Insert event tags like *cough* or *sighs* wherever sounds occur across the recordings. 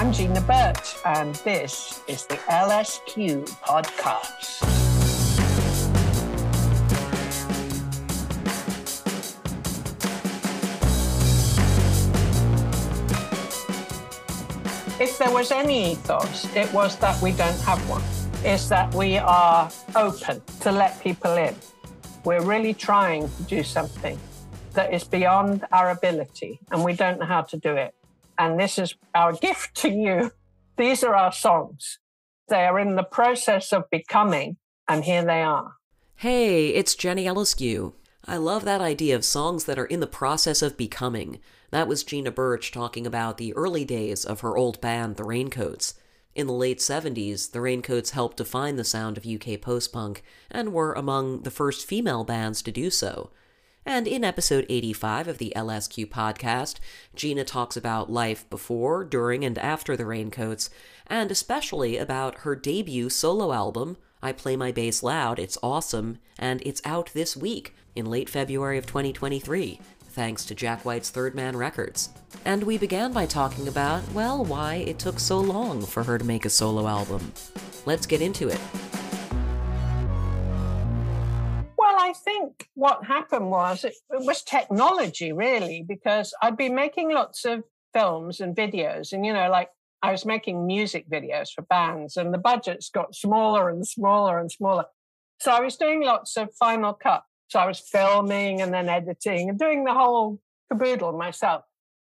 I'm Gina Birch, and this is the LSQ podcast. If there was any ethos, it was that we don't have one. Is that we are open to let people in. We're really trying to do something that is beyond our ability, and we don't know how to do it. And this is our gift to you. These are our songs. They are in the process of becoming, and here they are. Hey, it's Jenny Eliscu. I love that idea of songs that are in the process of becoming. That was Gina Birch talking about the early days of her old band, The Raincoats. In the late 70s, The Raincoats helped define the sound of UK post punk and were among the first female bands to do so. And in episode 85 of the LSQ podcast, Gina talks about life before, during, and after the Raincoats, and especially about her debut solo album, I Play My Bass Loud, It's Awesome, and it's out this week in late February of 2023, thanks to Jack White's Third Man Records. And we began by talking about, well, why it took so long for her to make a solo album. Let's get into it. I think what happened was it, it was technology, really, because I'd been making lots of films and videos, and you know, like I was making music videos for bands, and the budgets got smaller and smaller and smaller. So I was doing lots of Final Cut. So I was filming and then editing and doing the whole caboodle myself.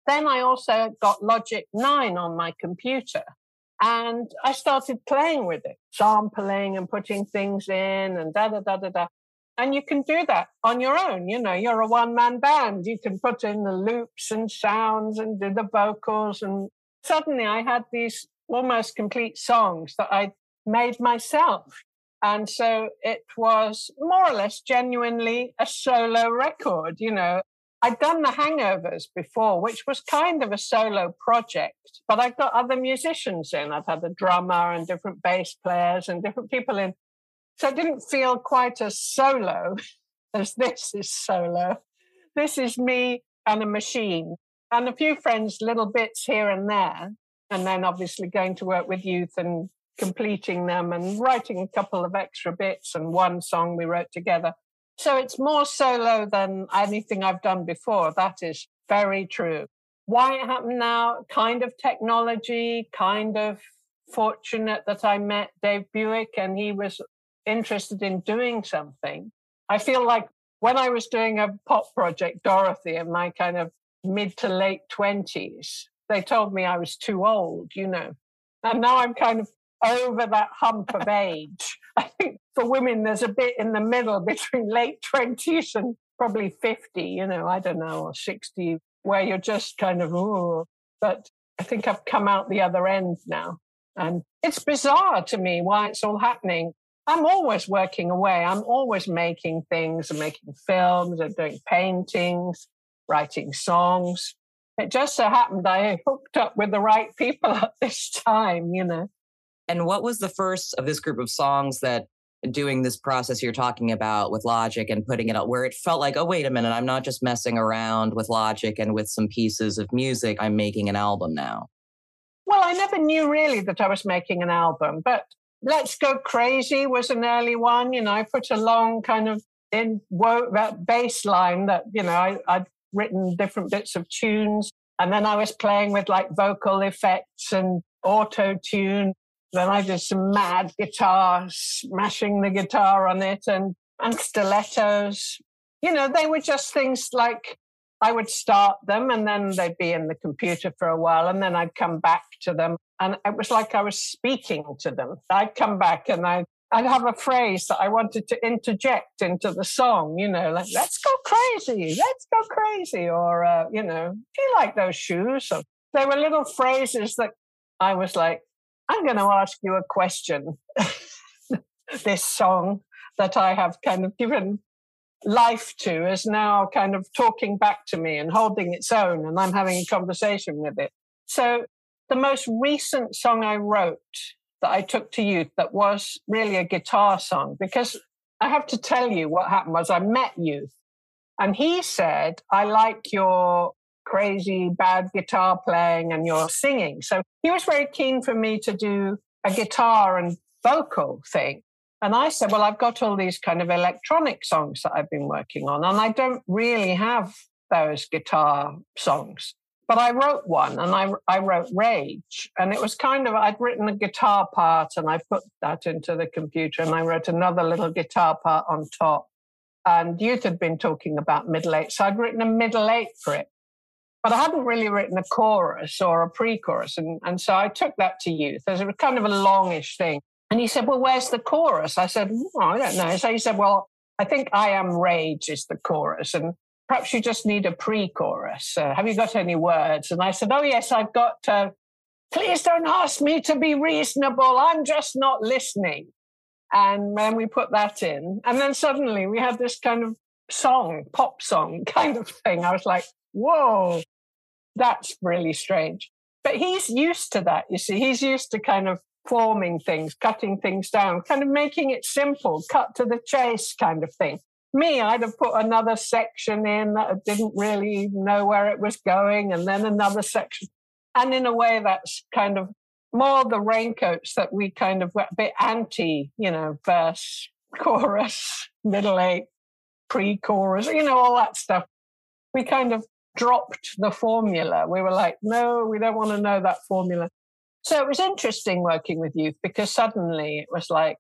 Then I also got Logic 9 on my computer and I started playing with it, sampling and putting things in and da da da da da. And you can do that on your own. You know, you're a one man band. You can put in the loops and sounds and do the vocals. And suddenly I had these almost complete songs that I made myself. And so it was more or less genuinely a solo record. You know, I'd done the hangovers before, which was kind of a solo project, but I got other musicians in. I've had a drummer and different bass players and different people in. So it didn't feel quite as solo *laughs* as this is solo. This is me and a machine and a few friends, little bits here and there. And then obviously going to work with youth and completing them and writing a couple of extra bits and one song we wrote together. So it's more solo than anything I've done before. That is very true. Why it happened now? Kind of technology, kind of fortunate that I met Dave Buick and he was interested in doing something. I feel like when I was doing a pop project, Dorothy, in my kind of mid to late 20s, they told me I was too old, you know. And now I'm kind of over that hump of *laughs* age. I think for women, there's a bit in the middle between late 20s and probably 50, you know, I don't know, or 60, where you're just kind of, oh, but I think I've come out the other end now. And it's bizarre to me why it's all happening. I'm always working away. I'm always making things and making films and doing paintings, writing songs. It just so happened I hooked up with the right people *laughs* at this time, you know. And what was the first of this group of songs that doing this process you're talking about with Logic and putting it out where it felt like, oh, wait a minute, I'm not just messing around with Logic and with some pieces of music, I'm making an album now? Well, I never knew really that I was making an album, but Let's Go Crazy was an early one. You know, I put a long kind of in that bass line that, you know, I, I'd written different bits of tunes. And then I was playing with like vocal effects and auto tune. Then I did some mad guitar, smashing the guitar on it and, and stilettos. You know, they were just things like I would start them and then they'd be in the computer for a while and then I'd come back to them. And it was like I was speaking to them. I'd come back and I'd, I'd have a phrase that I wanted to interject into the song, you know, like, let's go crazy, let's go crazy. Or, uh, you know, do you like those shoes? So there were little phrases that I was like, I'm going to ask you a question. *laughs* this song that I have kind of given life to is now kind of talking back to me and holding its own, and I'm having a conversation with it. So, the most recent song I wrote that I took to youth that was really a guitar song, because I have to tell you what happened was I met youth, and he said, I like your crazy bad guitar playing and your singing. So he was very keen for me to do a guitar and vocal thing. And I said, Well, I've got all these kind of electronic songs that I've been working on, and I don't really have those guitar songs. But I wrote one and I, I wrote Rage. And it was kind of, I'd written a guitar part and I put that into the computer and I wrote another little guitar part on top. And youth had been talking about middle eight. So I'd written a middle eight for it. But I hadn't really written a chorus or a pre chorus. And, and so I took that to youth as it was kind of a longish thing. And he said, Well, where's the chorus? I said, oh, I don't know. So he said, Well, I think I Am Rage is the chorus. And perhaps you just need a pre chorus. Uh, have you got any words? And I said, Oh, yes, I've got, uh, please don't ask me to be reasonable. I'm just not listening. And then we put that in. And then suddenly we had this kind of song, pop song *laughs* kind of thing. I was like, Whoa, that's really strange. But he's used to that, you see. He's used to kind of forming things, cutting things down, kind of making it simple, cut to the chase kind of thing. Me, I'd have put another section in that I didn't really know where it was going, and then another section. And in a way, that's kind of more the raincoats that we kind of were a bit anti, you know, verse, *laughs* chorus, middle eight, pre chorus, you know, all that stuff. We kind of dropped the formula. We were like, no, we don't want to know that formula. So it was interesting working with youth because suddenly it was like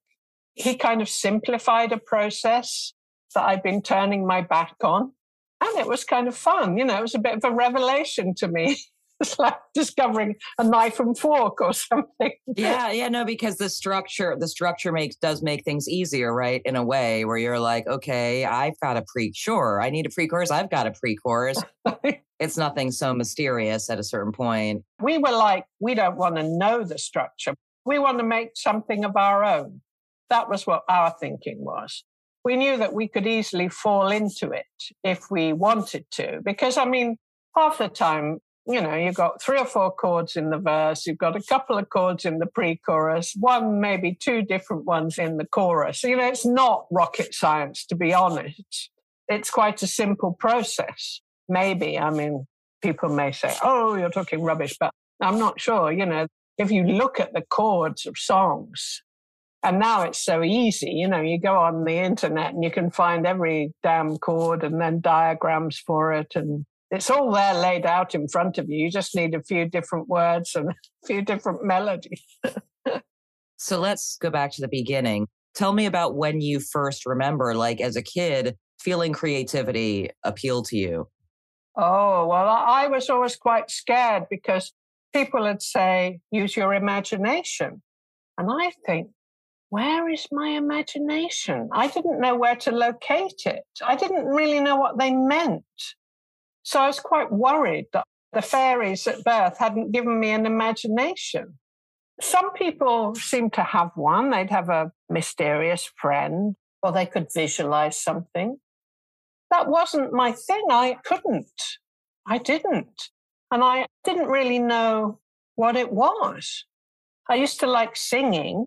he kind of simplified a process that I'd been turning my back on. And it was kind of fun. You know, it was a bit of a revelation to me. *laughs* it's like discovering a knife and fork or something. Yeah, yeah, no, because the structure, the structure makes does make things easier, right? In a way where you're like, okay, I've got a pre, sure, I need a pre-chorus. I've got a pre-chorus. *laughs* it's nothing so mysterious at a certain point. We were like, we don't want to know the structure. We want to make something of our own. That was what our thinking was. We knew that we could easily fall into it if we wanted to, because I mean, half the time you know, you've got three or four chords in the verse, you've got a couple of chords in the pre chorus, one, maybe two different ones in the chorus. You know, it's not rocket science, to be honest. It's quite a simple process. Maybe, I mean, people may say, oh, you're talking rubbish, but I'm not sure. You know, if you look at the chords of songs, and now it's so easy, you know, you go on the internet and you can find every damn chord and then diagrams for it and it's all there laid out in front of you. You just need a few different words and a *laughs* few different melodies. so let's go back to the beginning. Tell me about when you first remember, like as a kid, feeling creativity appeal to you. Oh, well, I was always quite scared because people would say, use your imagination. And I think, where is my imagination? I didn't know where to locate it. I didn't really know what they meant. So I was quite worried that the fairies at birth hadn't given me an imagination. Some people seem to have one. They'd have a mysterious friend or they could visualize something. That wasn't my thing. I couldn't. I didn't. And I didn't really know what it was. I used to like singing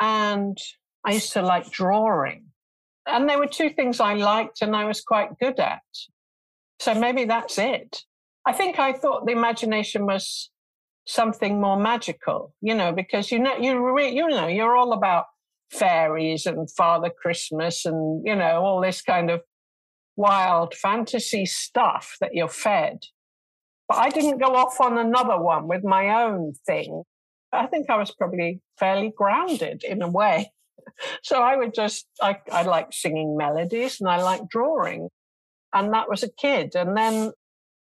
and I used to like drawing. And there were two things I liked and I was quite good at. So maybe that's it. I think I thought the imagination was something more magical, you know, because you know you re- you know you're all about fairies and Father Christmas and, you know, all this kind of wild fantasy stuff that you're fed. But I didn't go off on another one with my own thing. I think I was probably fairly grounded in a way. *laughs* So I would just, I, I like singing melodies and I like drawing. And that was a kid. And then.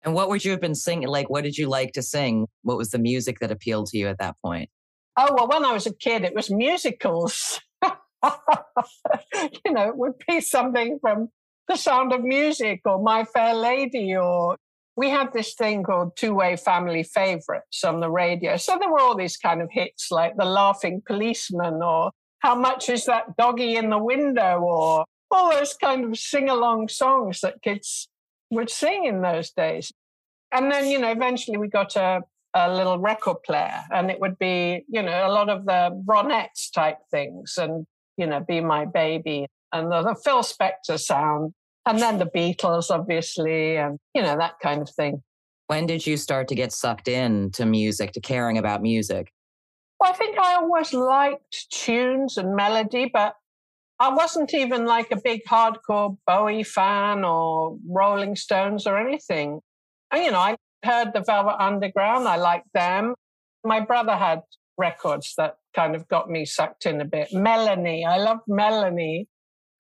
And what would you have been singing? Like, what did you like to sing? What was the music that appealed to you at that point? Oh, well, when I was a kid, it was musicals. *laughs* you know, it would be something from The Sound of Music or My Fair Lady or we had this thing called two way family favorites on the radio. So there were all these kind of hits like The Laughing Policeman or How Much Is That Doggy in the Window or all those kind of sing along songs that kids would sing in those days. And then, you know, eventually we got a, a little record player and it would be, you know, a lot of the Ronettes type things and, you know, Be My Baby and the, the Phil Spector sound and then the Beatles, obviously, and you know that kind of thing. When did you start to get sucked in to music, to caring about music? Well, I think I always liked tunes and melody, but I wasn't even like a big hardcore Bowie fan or Rolling Stones or anything. And, you know, I heard the Velvet Underground. I liked them. My brother had records that kind of got me sucked in a bit. Melanie, I loved Melanie.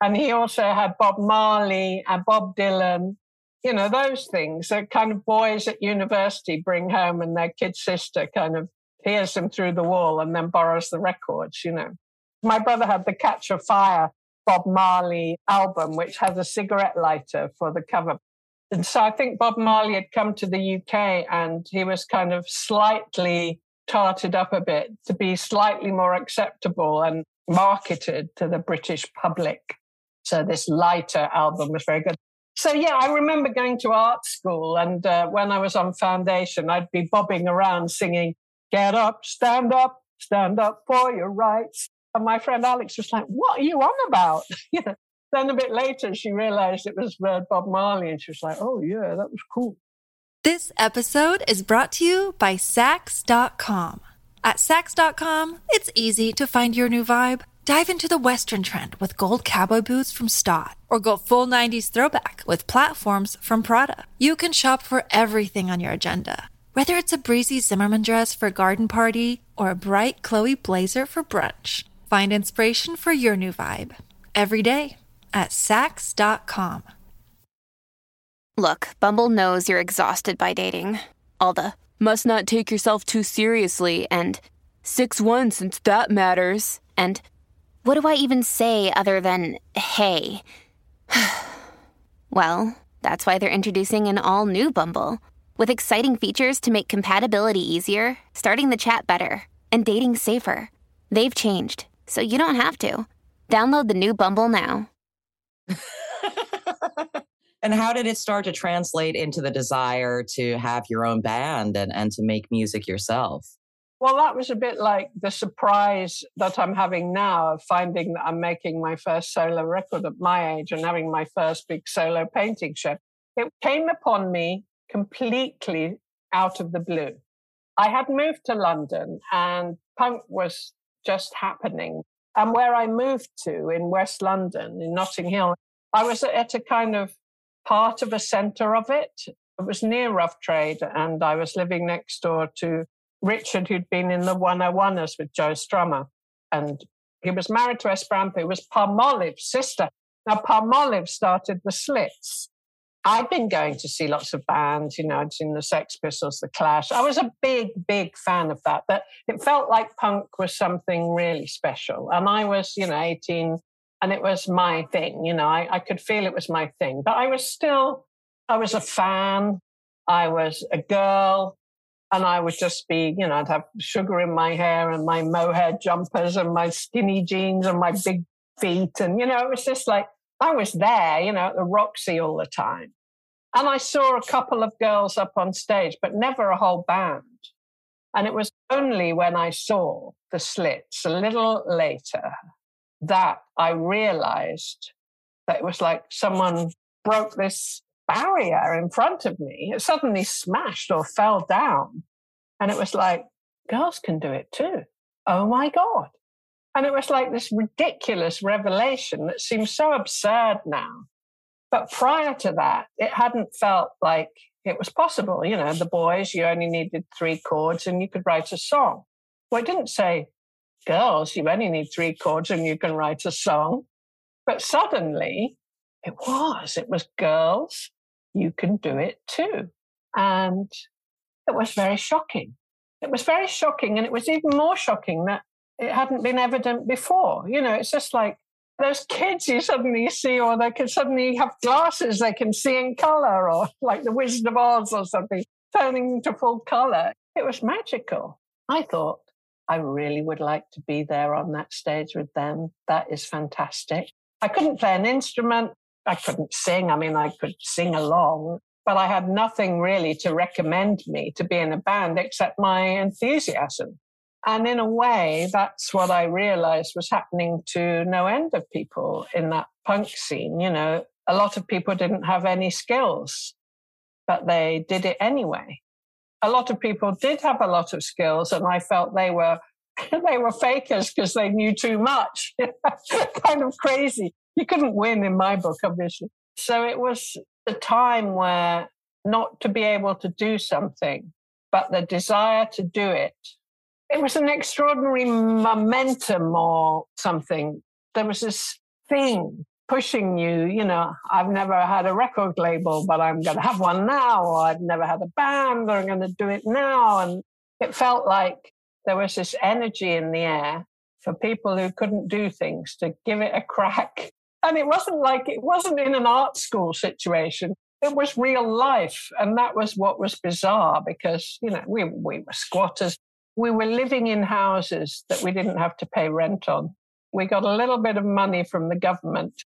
And he also had Bob Marley and Bob Dylan, you know, those things that kind of boys at university bring home and their kid sister kind of hears them through the wall and then borrows the records, you know. My brother had the Catch a Fire Bob Marley album, which has a cigarette lighter for the cover. And so I think Bob Marley had come to the UK and he was kind of slightly tarted up a bit to be slightly more acceptable and marketed to the British public. So this lighter album was very good. So yeah, I remember going to art school, and uh, when I was on foundation, I'd be bobbing around singing "Get up, stand up, stand up for your rights." And my friend Alex was like, "What are you on about?" *laughs* Then a bit later, she realized it was uh, Bob Marley, and she was like, "Oh yeah, that was cool." This episode is brought to you by Saks.com. At Saks.com, it's easy to find your new vibe. Dive into the Western trend with gold cowboy boots from Staud, or go full 90s throwback with platforms from Prada. You can shop for everything on your agenda, whether it's a breezy Zimmermann dress for a garden party or a bright Chloe blazer for brunch. Find inspiration for your new vibe every day at Saks.com. Look, Bumble knows you're exhausted by dating. All the must not take yourself too seriously and 6 1 since that matters. And what do I even say other than hey? *sighs* well, that's why they're introducing an all new Bumble with exciting features to make compatibility easier, starting the chat better, and dating safer. They've changed, so you don't have to. Download the new Bumble now. *laughs* and how did it start to translate into the desire to have your own band and, and to make music yourself? Well, that was a bit like the surprise that I'm having now of finding that I'm making my first solo record at my age and having my first big solo painting show. It came upon me completely out of the blue. I had moved to London and punk was just happening. And where I moved to in West London, in Notting Hill, I was at a kind of part of a center of it. It was near Rough Trade, and I was living next door to Richard, who'd been in the 101ers with Joe Strummer. And he was married to Esperanza, who was Palmolive's sister. Now, Palmolive started the Slits. I'd been going to see lots of bands, you know, I'd seen the Sex Pistols, the Clash. I was a big, big fan of that. But it felt like punk was something really special. And I was, you know, 18 and it was my thing, you know, I, I could feel it was my thing. But I was still, I was a fan. I was a girl and I would just be, you know, I'd have sugar in my hair and my mohair jumpers and my skinny jeans and my big feet. And, you know, it was just like I was there, you know, at the Roxy all the time. And I saw a couple of girls up on stage, but never a whole band. And it was only when I saw the slits a little later that I realized that it was like someone broke this barrier in front of me. It suddenly smashed or fell down. And it was like, girls can do it too. Oh my God. And it was like this ridiculous revelation that seems so absurd now. But prior to that, it hadn't felt like it was possible. You know, the boys, you only needed three chords and you could write a song. Well, it didn't say, girls, you only need three chords and you can write a song. But suddenly it was, it was girls, you can do it too. And it was very shocking. It was very shocking. And it was even more shocking that it hadn't been evident before. You know, it's just like those kids you suddenly see, or they can suddenly have glasses they can see in color, or *laughs* like the Wizard of Oz or something, turning to full color. It was magical. I thought, I really would like to be there on that stage with them. That is fantastic. I couldn't play an instrument. I couldn't sing. I mean, I could sing along, but I had nothing really to recommend me to be in a band except my enthusiasm. And in a way, that's what I realized was happening to no end of people in that punk scene. You know, a lot of people didn't have any skills, but they did it anyway. A lot of people did have a lot of skills, and I felt they were *laughs* they were fakers because they knew too much. *laughs* kind of crazy. You couldn't win in my book, obviously. So it was the time where not to be able to do something, but the desire to do it it was an extraordinary momentum or something. There was this thing pushing you, you know, I've never had a record label, but I'm going to have one now, or I've never had a band, or I'm going to do it now. And it felt like there was this energy in the air for people who couldn't do things to give it a crack. And it wasn't like it wasn't in an art school situation. It was real life. And that was what was bizarre because, you know, we, we were squatters we were living in houses that we didn't have to pay rent on. We got a little bit of money from the government.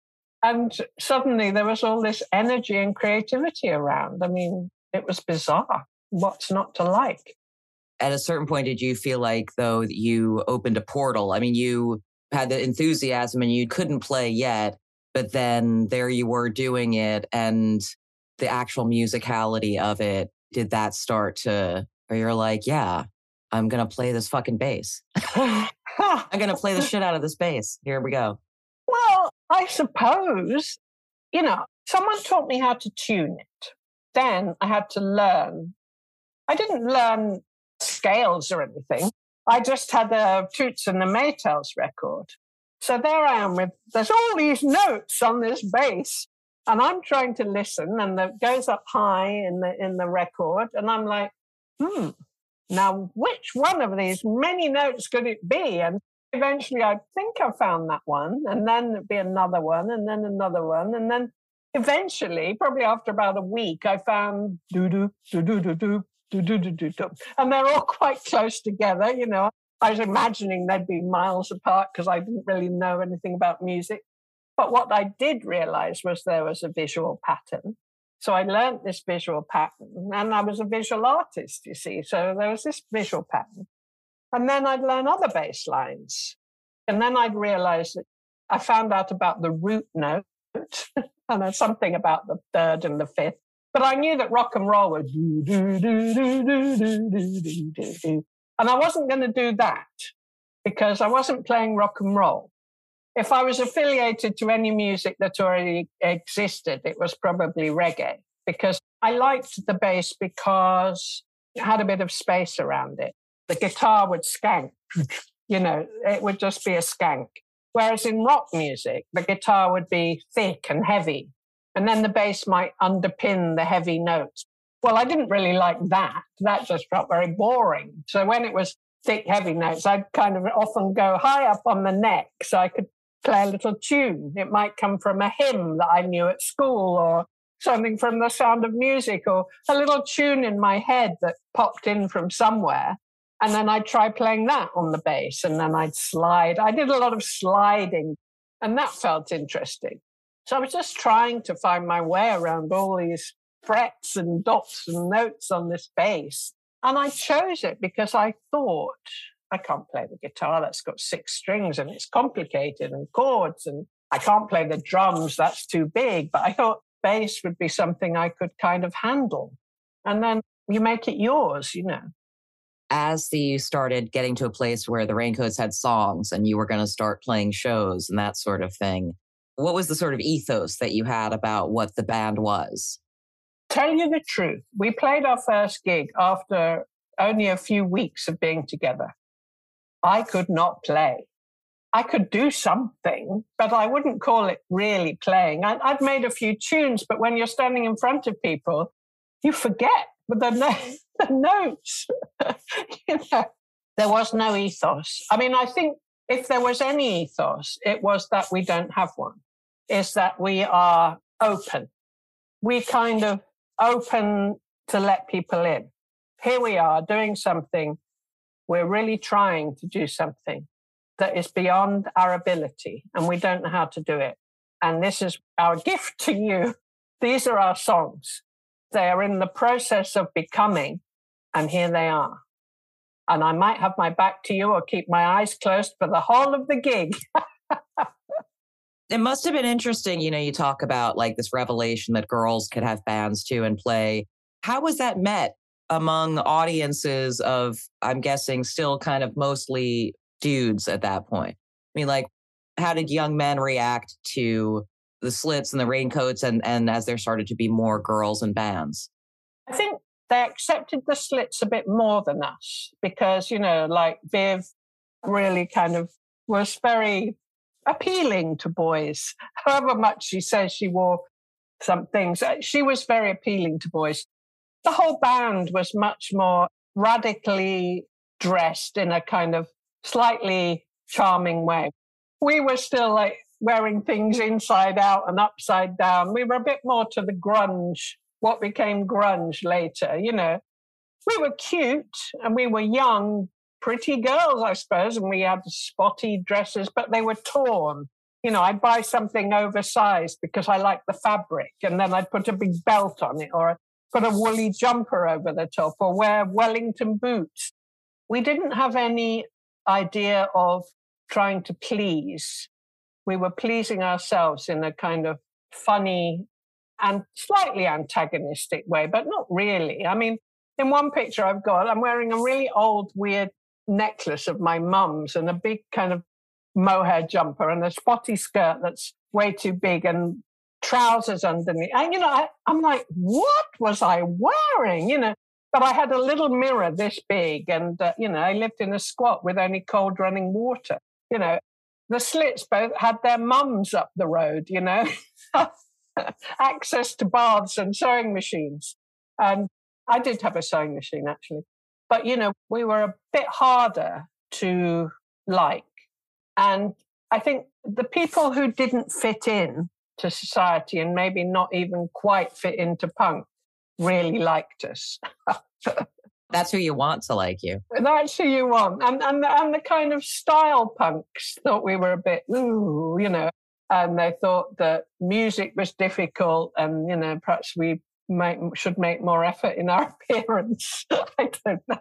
And suddenly there was all this energy and creativity around. I mean, it was bizarre. What's not to like? At a certain point, did you feel like, though, you opened a portal? I mean, you had the enthusiasm and you couldn't play yet, but then there you were doing it and the actual musicality of it. Did that start to, or you're like, yeah, I'm going to play this fucking bass. *laughs* *laughs* I'm going to play the shit out of this bass. Here we go. Well, I suppose, you know, someone taught me how to tune it. Then I had to learn. I didn't learn scales or anything. I just had the Toots and the Maytals record. So there I am with, there's all these notes on this bass. And I'm trying to listen and it goes up high in the, in the record. And I'm like, hmm, now, which one of these many notes could it be? And eventually I think I found that one, and then there'd be another one, and then another one. And then eventually, probably after about a week, I found do do do do do do do do do do do. And they're all *laughs* quite close together, you know. I was imagining they'd be miles apart because I didn't really know anything about music. But what I did realize was there was a visual pattern. So I learned this visual pattern and I was a visual artist, you see. So there was this visual pattern. And then I'd learn other bass lines. And then I'd realize that I found out about the root note *laughs* and something about the third and the fifth. But I knew that rock and roll was do, do, do, do, do, do, do, do, do, do. And I wasn't going to do that because I wasn't playing rock and roll if I was affiliated to any music that already existed, it was probably reggae because I liked the bass because it had a bit of space around it. The guitar would skank, you know, it would just be a skank. Whereas in rock music, the guitar would be thick and heavy, and then the bass might underpin the heavy notes. Well, I didn't really like that. That just felt very boring. So when it was thick, heavy notes, I'd kind of often go high up on the neck so I could play a little tune. It might come from a hymn that I knew at school or something from the sound of music or a little tune in my head that popped in from somewhere. And then I'd try playing that on the bass and then I'd slide. I did a lot of sliding and that felt interesting. So I was just trying to find my way around all these frets and dots and notes on this bass. And I chose it because I thought I can't play the guitar that's got six strings and it's complicated and chords and I can't play the drums, that's too big. But I thought bass would be something I could kind of handle. And then you make it yours, you know. as the you started getting to a place where the Raincoats had songs and you were going to start playing shows and that sort of thing, what was the sort of ethos that you had about what the band was? Tell you the truth, we played our first gig after only a few weeks of being together. I could not play. I could do something, but I wouldn't call it really playing. I, would made a few tunes, but when you're standing in front of people, you forget the, *laughs* the notes. *laughs* you know, there was no ethos. I mean, I think if there was any ethos, it was that we don't have one, is that we are open. We kind of open to let people in. Here we are doing something. We're really trying to do something that is beyond our ability, and we don't know how to do it. And this is our *laughs* gift to you. These are our songs. They are in the process of becoming, and here they are. And I might have my back to you or keep my eyes closed for the whole of the gig. *laughs* it must have been interesting. You know, you talk about like this revelation that girls could have bands too and play. How was that met among audiences of, I'm guessing, still kind of mostly dudes at that point? I mean, like, how did young men react to the slits and the raincoats and, and as there started to be more girls and bands? I think they accepted the slits a bit more than us because, you know, like Viv really kind of was very appealing to boys. However much she says she wore some things, uh, she was very appealing to boys. The whole band was much more radically dressed in a kind of slightly charming way. We were still like wearing things inside out and upside down. We were a bit more to the grunge, what became grunge later, you know. We were cute and we were young, pretty girls, I suppose, and we had spotty dresses, but they were torn. You know, I'd buy something oversized because I liked the fabric, and then I'd put a big belt on it or put a woolly jumper over the top or wear Wellington boots. We didn't have any idea of trying to please. We were pleasing ourselves in a kind of funny and slightly antagonistic way, but not really. I mean, in one picture I've got, I'm wearing a really old, weird necklace of my mum's and a big kind of mohair jumper and a spotty skirt that's way too big and trousers underneath. And, you know, I, I'm like, what was I wearing? You know, but I had a little mirror this big and, uh, you know, I lived in a squat with only cold running water. You know, the slits both had their mums up the road, you know, *laughs* access to baths and sewing machines. And I did have a sewing machine actually. But, you know, we were a bit harder to like. And I think the people who didn't fit in to society and maybe not even quite fit into punk really liked us. That's who you want to like you. That's who you want. And, and, and the kind of style punks thought we were a bit, ooh, you know, and they thought that music was difficult and, you know, perhaps we might, should make more effort in our *laughs* appearance. *laughs* I don't know.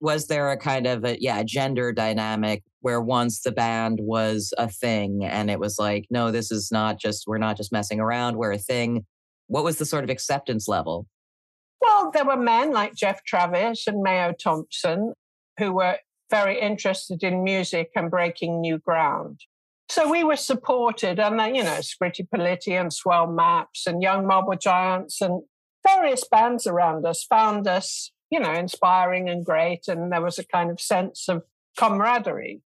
Was there a kind of a, yeah, gender dynamic where once the band was a thing and it was like, no, this is not just, we're not just messing around, we're a thing. What was the sort of acceptance level? Well, there were men like Geoff Travis and Mayo Thompson who were very interested in music and breaking new ground. So we were supported, and then, you know, Scritti Politti and Swell Maps and Young Marble Giants and various bands around us found us, you know, inspiring and great. And there was a kind of sense of camaraderie.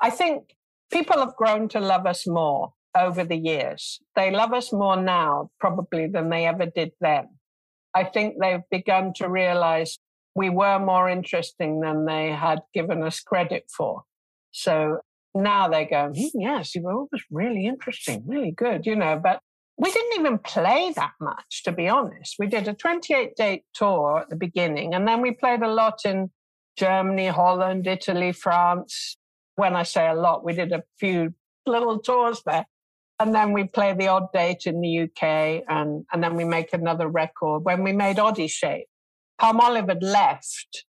I think people have grown to love us more over the years. They love us more now, probably, than they ever did then. I think they've begun to realize we were more interesting than they had given us credit for. So now they go, hmm, yes, you were always really interesting, really good, you know, but we didn't even play that much, to be honest. We did a 28 date tour at the beginning, and then we played a lot in Germany, Holland, Italy, France. When I say a lot, we did a few little tours there. And then we play the odd date in the UK, and, and then we make another record. When we made Odyshape, Palmolive had left,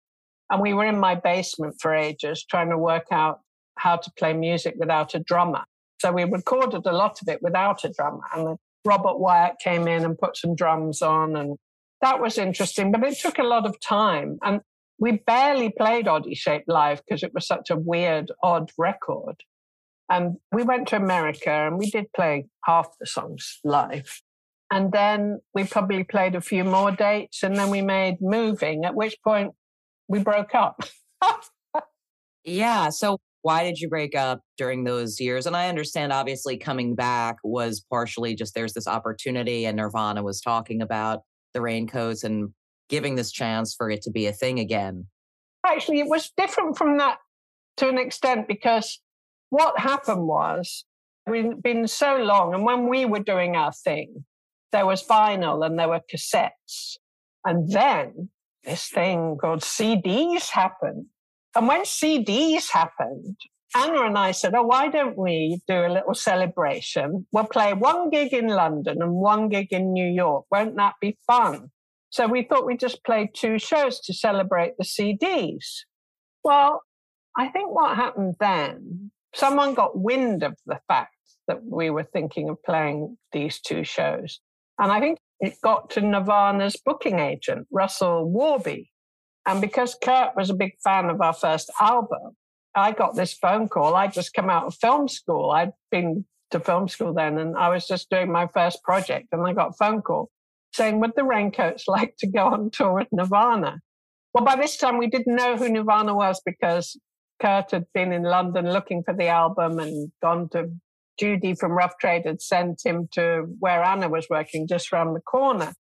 and we were in my basement for ages trying to work out how to play music without a drummer. So we recorded a lot of it without a drummer. And Robert Wyatt came in and put some drums on, and that was interesting, but it took a lot of time. And we barely played Odyshape live because it was such a weird, odd record. And we went to America and we did play half the songs live. And then we probably played a few more dates and then we made Moving, at which point we broke up. *laughs* yeah. So why did you break up during those years? And I understand obviously coming back was partially just there's this opportunity and Nirvana was talking about the raincoats and giving this chance for it to be a thing again. Actually, it was different from that to an extent because what happened was we'd been so long, and when we were doing our thing, there was vinyl and there were cassettes. And then this thing called CDs happened. And when CDs happened, Anna and I said, Oh, why don't we do a little celebration? We'll play one gig in London and one gig in New York. Won't that be fun? So we thought we'd just play two shows to celebrate the CDs. Well, I think what happened then, someone got wind of the fact that we were thinking of playing these two shows. And I think it got to Nirvana's booking agent, Russell Warby. And because Kurt was a big fan of our first album, I got this phone call. I'd just come out of film school. I'd been to film school then, and I was just doing my first project. And I got a phone call saying, Would the Raincoats like to go on tour with Nirvana? Well, by this time, we didn't know who Nirvana was because Kurt had been in London looking for the album and gone to Judy from Rough Trade had sent him to where Anna was working just around the corner.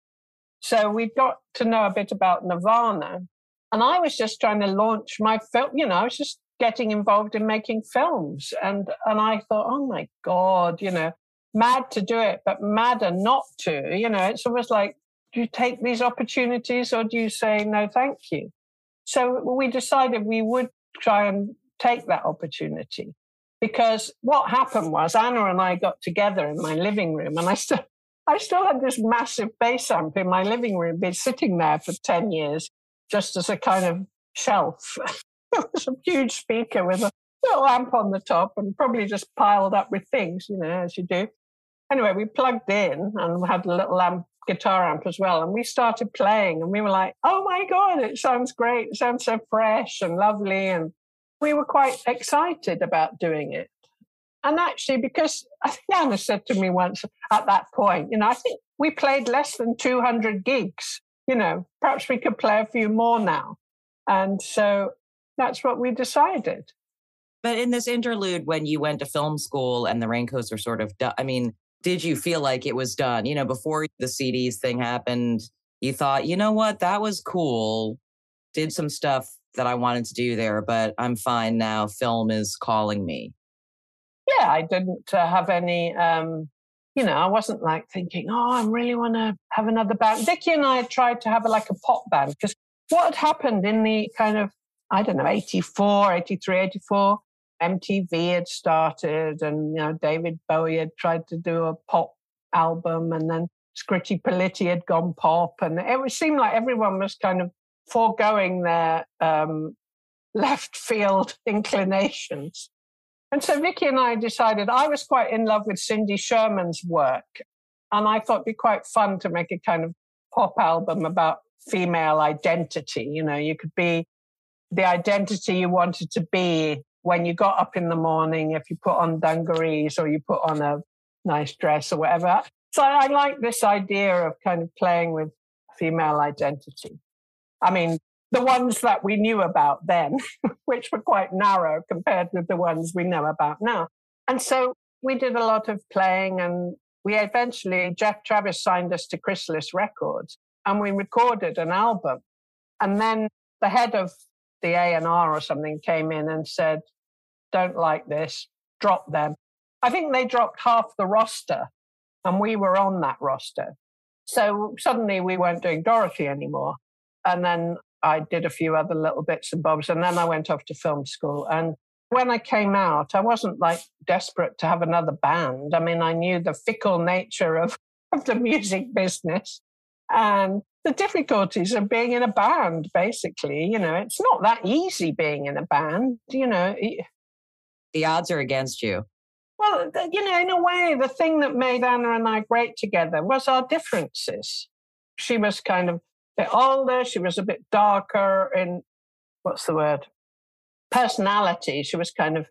So we got to know a bit about Nirvana. And I was just trying to launch my film, you know, I was just getting involved in making films. And and I thought, oh my God, you know, mad to do it, but madder not to. You know, it's almost like, do you take these opportunities or do you say no, thank you? So we decided we would try and take that opportunity because what happened was Anna and I got together in my living room and I still *laughs* I still had this massive bass amp in my living room, been sitting there for 10 years just as a kind of shelf. *laughs* it was a huge speaker with a little amp on the top and probably just piled up with things, you know, as you do. Anyway, we plugged in and had a little amp, guitar amp as well. And we started playing and we were like, oh my God, it sounds great. It sounds so fresh and lovely. And we were quite excited about doing it. And actually, because I think Anna said to me once at that point, you know, I think we played less than 200 gigs. You know, perhaps we could play a few more now. And so that's what we decided. But in this interlude, when you went to film school and the raincoats were sort of I mean, did you feel like it was done? You know, before the CDs thing happened, you thought, you know what, that was cool. Did some stuff that I wanted to do there, but I'm fine now. Film is calling me. Yeah, I didn't uh, have any, um, you know, I wasn't like thinking, oh, I really want to have another band. Vicky and I tried to have a, like a pop band because what had happened in the kind of, I don't know, 84, 83, 84, MTV had started and, you know, David Bowie had tried to do a pop album and then Scritti Politti had gone pop. And it seemed like everyone was kind of foregoing their um, left field *laughs* inclinations. And so Vicky and I decided I was quite in love with Cindy Sherman's work. And I thought it'd be quite fun to make a kind of pop album about female identity. You know, you could be the identity you wanted to be when you got up in the morning, if you put on dungarees or you put on a nice dress or whatever. So I like this idea of kind of playing with female identity. I mean, the ones that we knew about then, *laughs* which were quite narrow compared with the ones we know about now. And so we did a lot of playing and we eventually, Geoff Travis signed us to Chrysalis Records and we recorded an album. And then the head of the A&R or something came in and said, don't like this, drop them. I think they dropped half the roster and we were on that roster. So suddenly we weren't doing Dorothy anymore. And then I did a few other little bits and bobs. And then I went off to film school. And when I came out, I wasn't like desperate to have another band. I mean, I knew the fickle nature of, *laughs* of the music business and the difficulties of being in a band, basically. You know, it's not that easy being in a band. You know, the odds are against you. Well, you know, in a way, the thing that made Anna and I great together was our differences. She was kind of bit older. She was a bit darker in what's the word? Personality. She was kind of,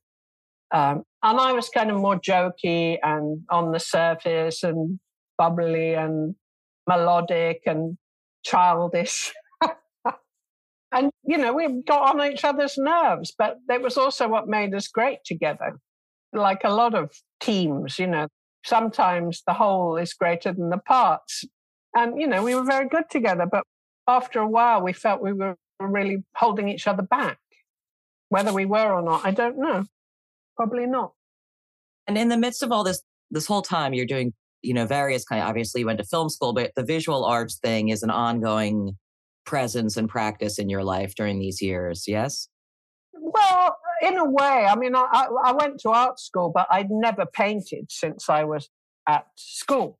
um, and I was kind of more jokey and on the surface and bubbly and melodic and childish. *laughs* and, you know, we got on each other's nerves, but that was also what made us great together. Like a lot of teams, you know, sometimes the whole is greater than the parts. And, you know, we were very good together, but after a while, we felt we were really holding each other back. Whether we were or not, I don't know. Probably not. And in the midst of all this, this whole time, you're doing, you know, various kind of, obviously you went to film school, but the visual arts thing is an ongoing presence and practice in your life during these years. Yes? Well, in a way, I mean, I, I went to art school, but I'd never painted since I was at school.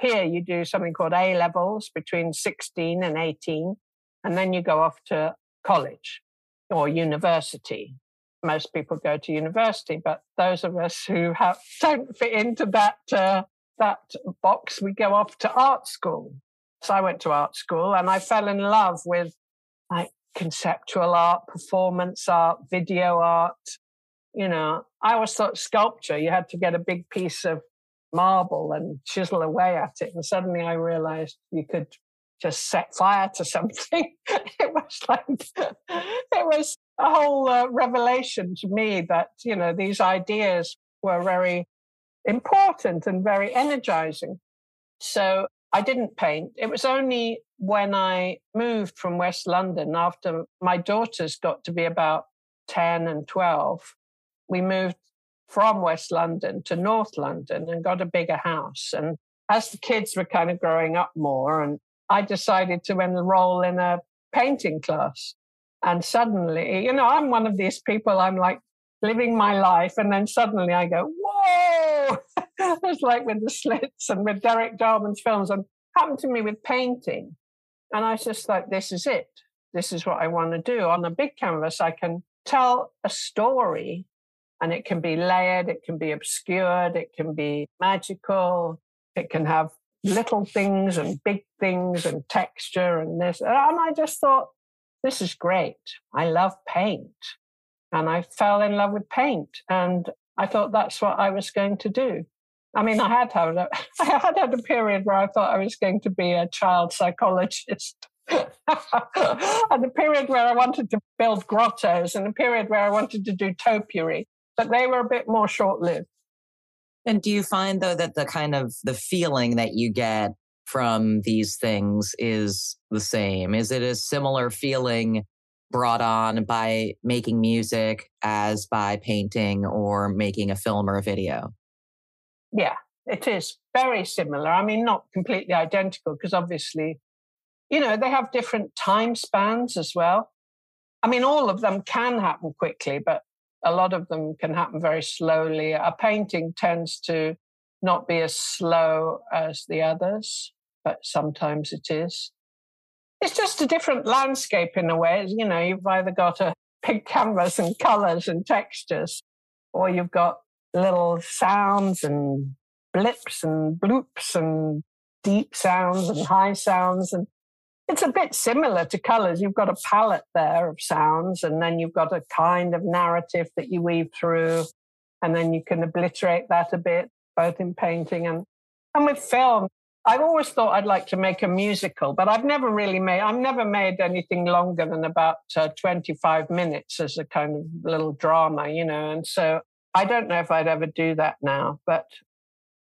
Here, you do something called A levels between 16 and 18, and then you go off to college or university. Most people go to university, but those of us who have, *laughs* don't fit into that uh, that box, we go off to art school. So I went to art school, and I fell in love with like conceptual art, performance art, video art. You know, I always thought sculpture, you had to get a big piece of marble and chisel away at it. And suddenly I realized you could just set fire to *laughs* something. it was like, it was a whole uh, revelation to me that, you know, these ideas were very important and very energizing. So I didn't paint. It was only when I moved from West London after my daughters got to be about 10 and 12. We moved from West London to North London and got a bigger house. And as the kids were kind of growing up more, and I decided to enroll in a painting class. And suddenly, you know, I'm one of these people, I'm like living my life. And then suddenly I go, whoa, *laughs* it's like with the slits and with Derek Jarman's films and happened to me with painting. And I just thought, this is it. This is what I want to do. On a big canvas, I can tell a story and it can be layered, it can be obscured, it can be magical, it can have little things and big things and texture and this. And I just thought, this is great. I love paint. And I fell in love with paint. And I thought that's what I was going to do. I mean, I had had a, *laughs* I had had a period where I thought I was going to be a child psychologist. *laughs* and a period where I wanted to build grottos, and a period where I wanted to do topiary, but they were a bit more short lived. And do you find though that the kind of the feeling that you get from these things is the same? Is it a similar feeling brought on by making music as by painting or making a film or a video? Yeah, it is very similar. I mean, not completely identical because obviously, you know, they have different time spans as well. I mean, all of them can happen quickly, but a lot of them can happen very slowly. A painting tends to not be as slow as the others, but sometimes it is it's just a different landscape in a way. You know, you've either got a big canvas and colors and textures, or you've got little sounds and blips and bloops and deep sounds and high sounds. And it's a bit similar to colors. You've got a palette there of sounds, and then you've got a kind of narrative that you weave through, and then you can obliterate that a bit, both in painting and and with film, I've always thought I'd like to make a musical, but I've never really made. I've never made anything longer than about uh, twenty-five minutes as a kind of little drama, you know. And so I don't know if I'd ever do that now, but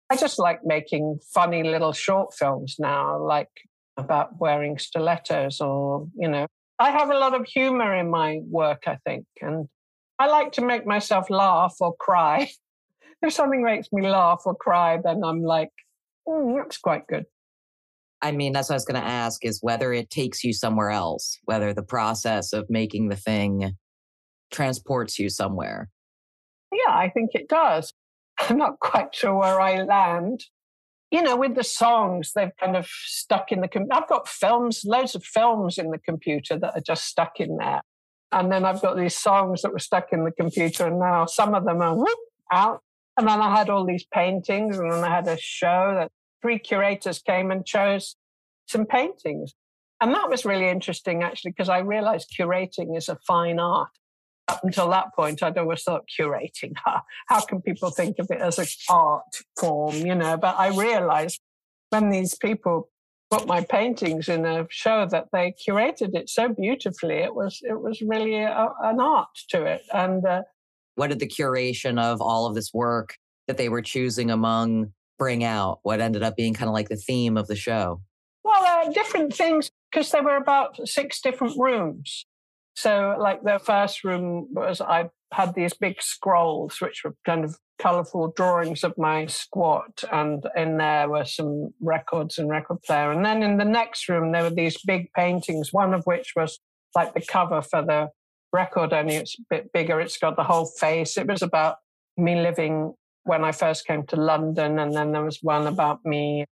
I just like making funny little short films now, like about wearing stilettos, or you know, I have a lot of humor in my work, I think, and I like to make myself laugh or cry. *laughs* if something makes me laugh or cry, then I'm like Mm, that's quite good. I mean, that's what I was going to ask is whether it takes you somewhere else, whether the process of making the thing transports you somewhere. Yeah, I think it does. *laughs* I'm not quite sure where I land. You know, with the songs, they've kind of stuck in the. Com- I've got films, loads of films in the computer that are just stuck in there. And then I've got these songs that were stuck in the computer, and now some of them are whoop, out, and then I had all these paintings, and then I had a show that three curators came and chose some paintings. And that was really interesting, actually, because I realized curating is a fine art. Up until that point, I'd always thought curating, how, can people think of it as an art form, you know? But I realized when these people put my paintings in a show that they curated it so beautifully, it was it was really a, an art to it. And uh, what did the curation of all of this work that they were choosing among bring out? What ended up being kind of like the theme of the show? Well, uh, different things because there were about six different rooms. So, like the first room was I had these big scrolls, which were kind of colorful drawings of my squat, and in there were some records and record player. And then in the next room, there were these big paintings, one of which was like the cover for the record, only it's a bit bigger. It's got the whole face. It was about me living when I first came to London. And then there was one about me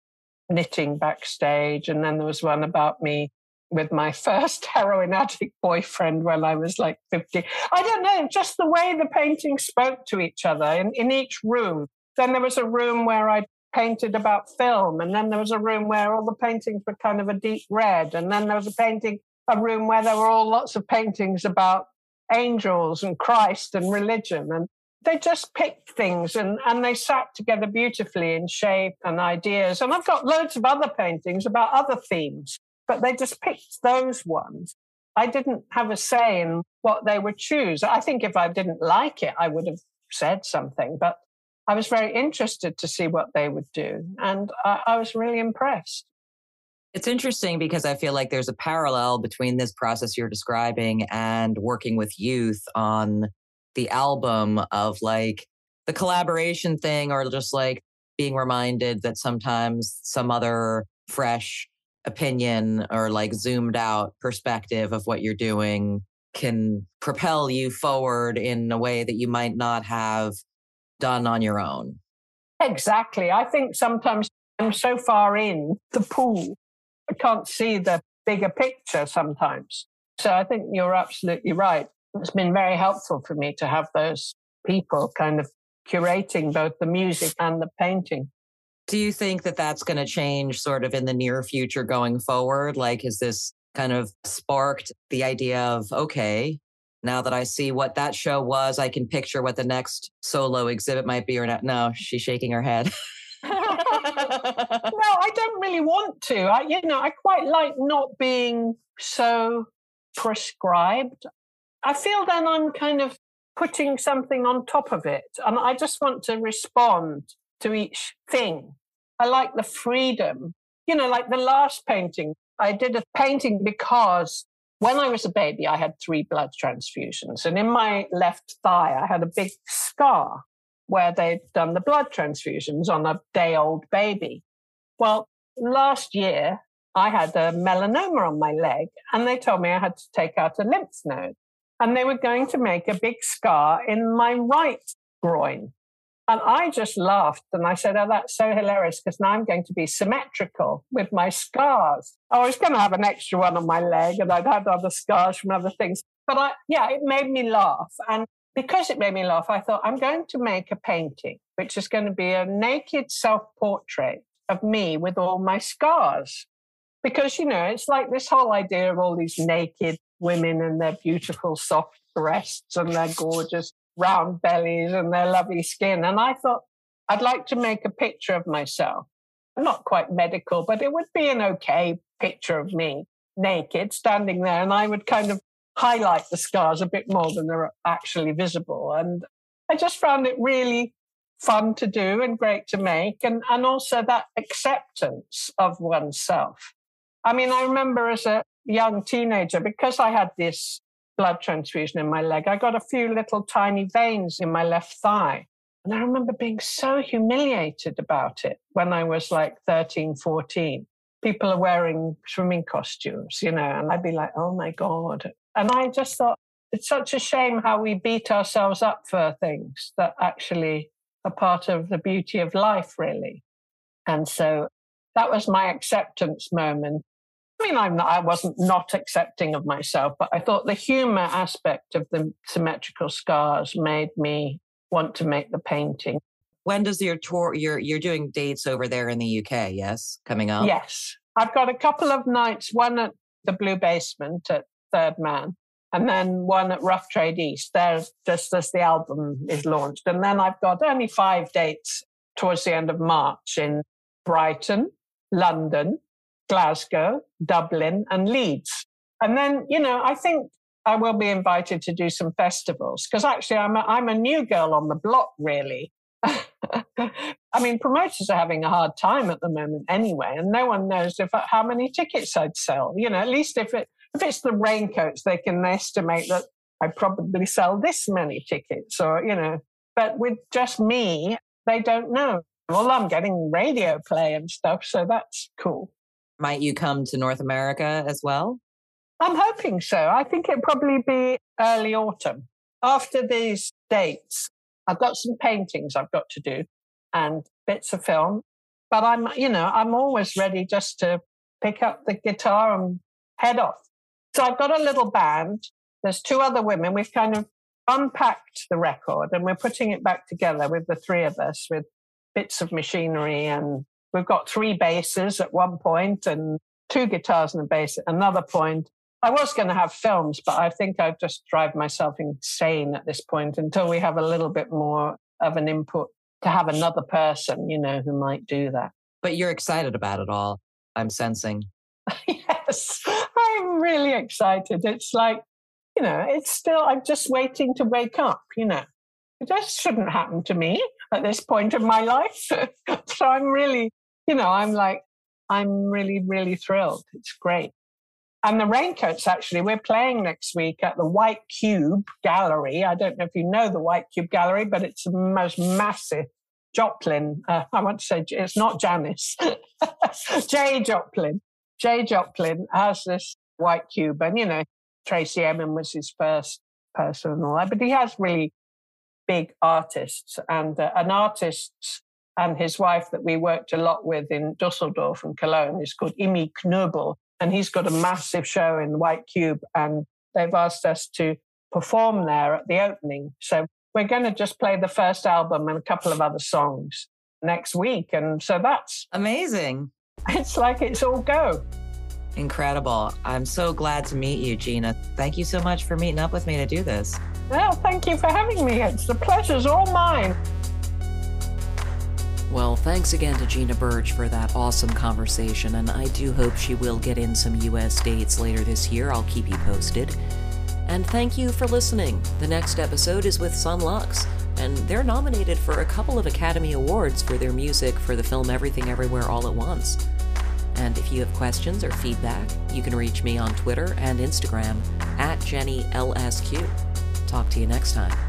knitting backstage. And then there was one about me with my *laughs* first heroin addict boyfriend when I was like 50. I don't know, just the way the paintings spoke to each other in, in each room. Then there was a room where I painted about film. And then there was a room where all the paintings were kind of a deep red. And then there was a painting, a room where there were all lots of paintings about angels and Christ and religion. And they just picked things and, and they sat together beautifully in shape and ideas. And I've got loads of other paintings about other themes, but they just picked those ones. I didn't have a say in what they would choose. I think if I didn't like it, I would have said something, but I was very interested to see what they would do. And I, I was really impressed. It's interesting because I feel like there's a parallel between this process you're describing and working with youth on the album of like the collaboration thing or just like being reminded that sometimes some other fresh opinion or like zoomed out perspective of what you're doing can propel you forward in a way that you might not have done on your own. Exactly. I think sometimes I'm so far in the pool, can't see the bigger picture sometimes. So I think you're absolutely right it's been very helpful for me to have those people kind of curating both the music and the painting. Do you think that that's going to change sort of in the near future going forward? Like, is this kind of sparked the idea of, okay, now that I see what that show was, I can picture what the next solo exhibit might be or not? No, she's shaking her head. *laughs* *laughs* no, I don't really want to. I, you know, I quite like not being so prescribed. I feel then I'm kind of putting something on top of it. And I just want to respond to each thing. I like the freedom. You know, like the last painting, I did a painting because when I was a baby, I had three blood transfusions. And in my left thigh, I had a big scar where they've done the blood transfusions on a day old baby. Well, last year, I had a melanoma on my leg, and they told me I had to take out a lymph node and they were going to make a big scar in my right groin. And I just laughed and I said, Oh, that's so hilarious because now I'm going to be symmetrical with my scars. I was going to have an extra one on my leg and I'd had other scars from other things. But I, yeah, it made me laugh. And because it made me laugh, I thought, I'm going to make a painting, which is going to be a naked self portrait of me with all my scars. Because, you know, it's like this whole idea of all these naked women and their beautiful soft breasts and their gorgeous round bellies and their lovely skin. And I thought I'd like to make a picture of myself. Not quite medical, but it would be an okay picture of me naked standing there. And I would kind of highlight the scars a bit more than they're actually visible. And I just found it really fun to do and great to make. And, and also that acceptance of oneself. I mean, I remember as a young teenager, because I had this blood transfusion in my leg, I got a few little tiny veins in my left thigh. And I remember being so humiliated about it when I was like 13, 14. People are wearing swimming costumes, you know, and I'd be like, oh my God. And I just thought, it's such a shame how we beat ourselves up for things that actually are part of the beauty of life, really. And so that was my acceptance moment. I mean, I'm not, I wasn't not accepting of myself, but I thought the humor aspect of the symmetrical scars made me want to make the painting. When does your tour? You're you're doing dates over there in the UK, yes, coming up. Yes, I've got a couple of nights. One at the Blue Basement at Third Man, and then one at Rough Trade East. There, just as the album is launched. And then I've got only five dates towards the end of March in Brighton, London, Glasgow, Dublin, and Leeds. And then, you know, I think I will be invited to do some festivals because actually I'm a, I'm a new girl on the block, really. *laughs* I mean, promoters are having a hard time at the moment anyway, and no one knows if how many tickets I'd sell. You know, at least if it if it's the raincoats, they can estimate that I probably sell this many tickets, or you know. But with just me, they don't know. Well, I'm getting radio play and stuff, so that's cool. Might you come to North America as well? I'm hoping so. I think it'll probably be early autumn. After these dates, I've got some paintings I've got to do and bits of film, but I'm, you know, I'm always ready just to pick up the guitar and head off. So I've got a little band. There's two other women. We've kind of unpacked the record and we're putting it back together with the three of us with bits of machinery and we've got three basses at one point and two guitars and a bass at another point I was going to have films, but I think I've just drive myself insane at this point until we have a little bit more of an input to have another person, you know, who might do that. But you're excited about it all. I'm sensing. *laughs* yes, I'm really excited. It's like, you know, it's still, I'm just waiting to wake up, you know. It just shouldn't happen to me at this point in my *laughs* life. so I'm really, you know, I'm like, I'm really, really thrilled. It's great. And the Raincoats, actually, we're playing next week at the White Cube Gallery. I don't know if you know the White Cube Gallery, but it's the most massive Jopling. Uh, I want to say it's not Janis, *laughs* Jay Jopling. Jay Jopling has this White Cube, and you know, Tracey Emin was his first person and all that, but he has really big artists and uh, an artist and his wife that we worked a lot with in Dusseldorf and Cologne is called Imi Knoebel and he's got a massive show in White Cube, and they've asked us to perform there at the opening. So we're going to just play the first album and a couple of other songs next week, and so that's amazing. *laughs* It's like it's all go. Incredible. I'm so glad to meet you, Gina. Thank you so much for meeting up with me to do this. Well, thank you for having me. It's the pleasure's all mine. Well, thanks again to Gina Birch for that awesome conversation, and I do hope she will get in some US dates later this year. I'll keep you posted. And thank you for listening. The next episode is with Son Lux, and they're nominated for a couple of Academy Awards for their music for the film Everything Everywhere All at Once. And if you have questions or feedback, you can reach me on Twitter and Instagram at JennyEliscu. Talk to you next time.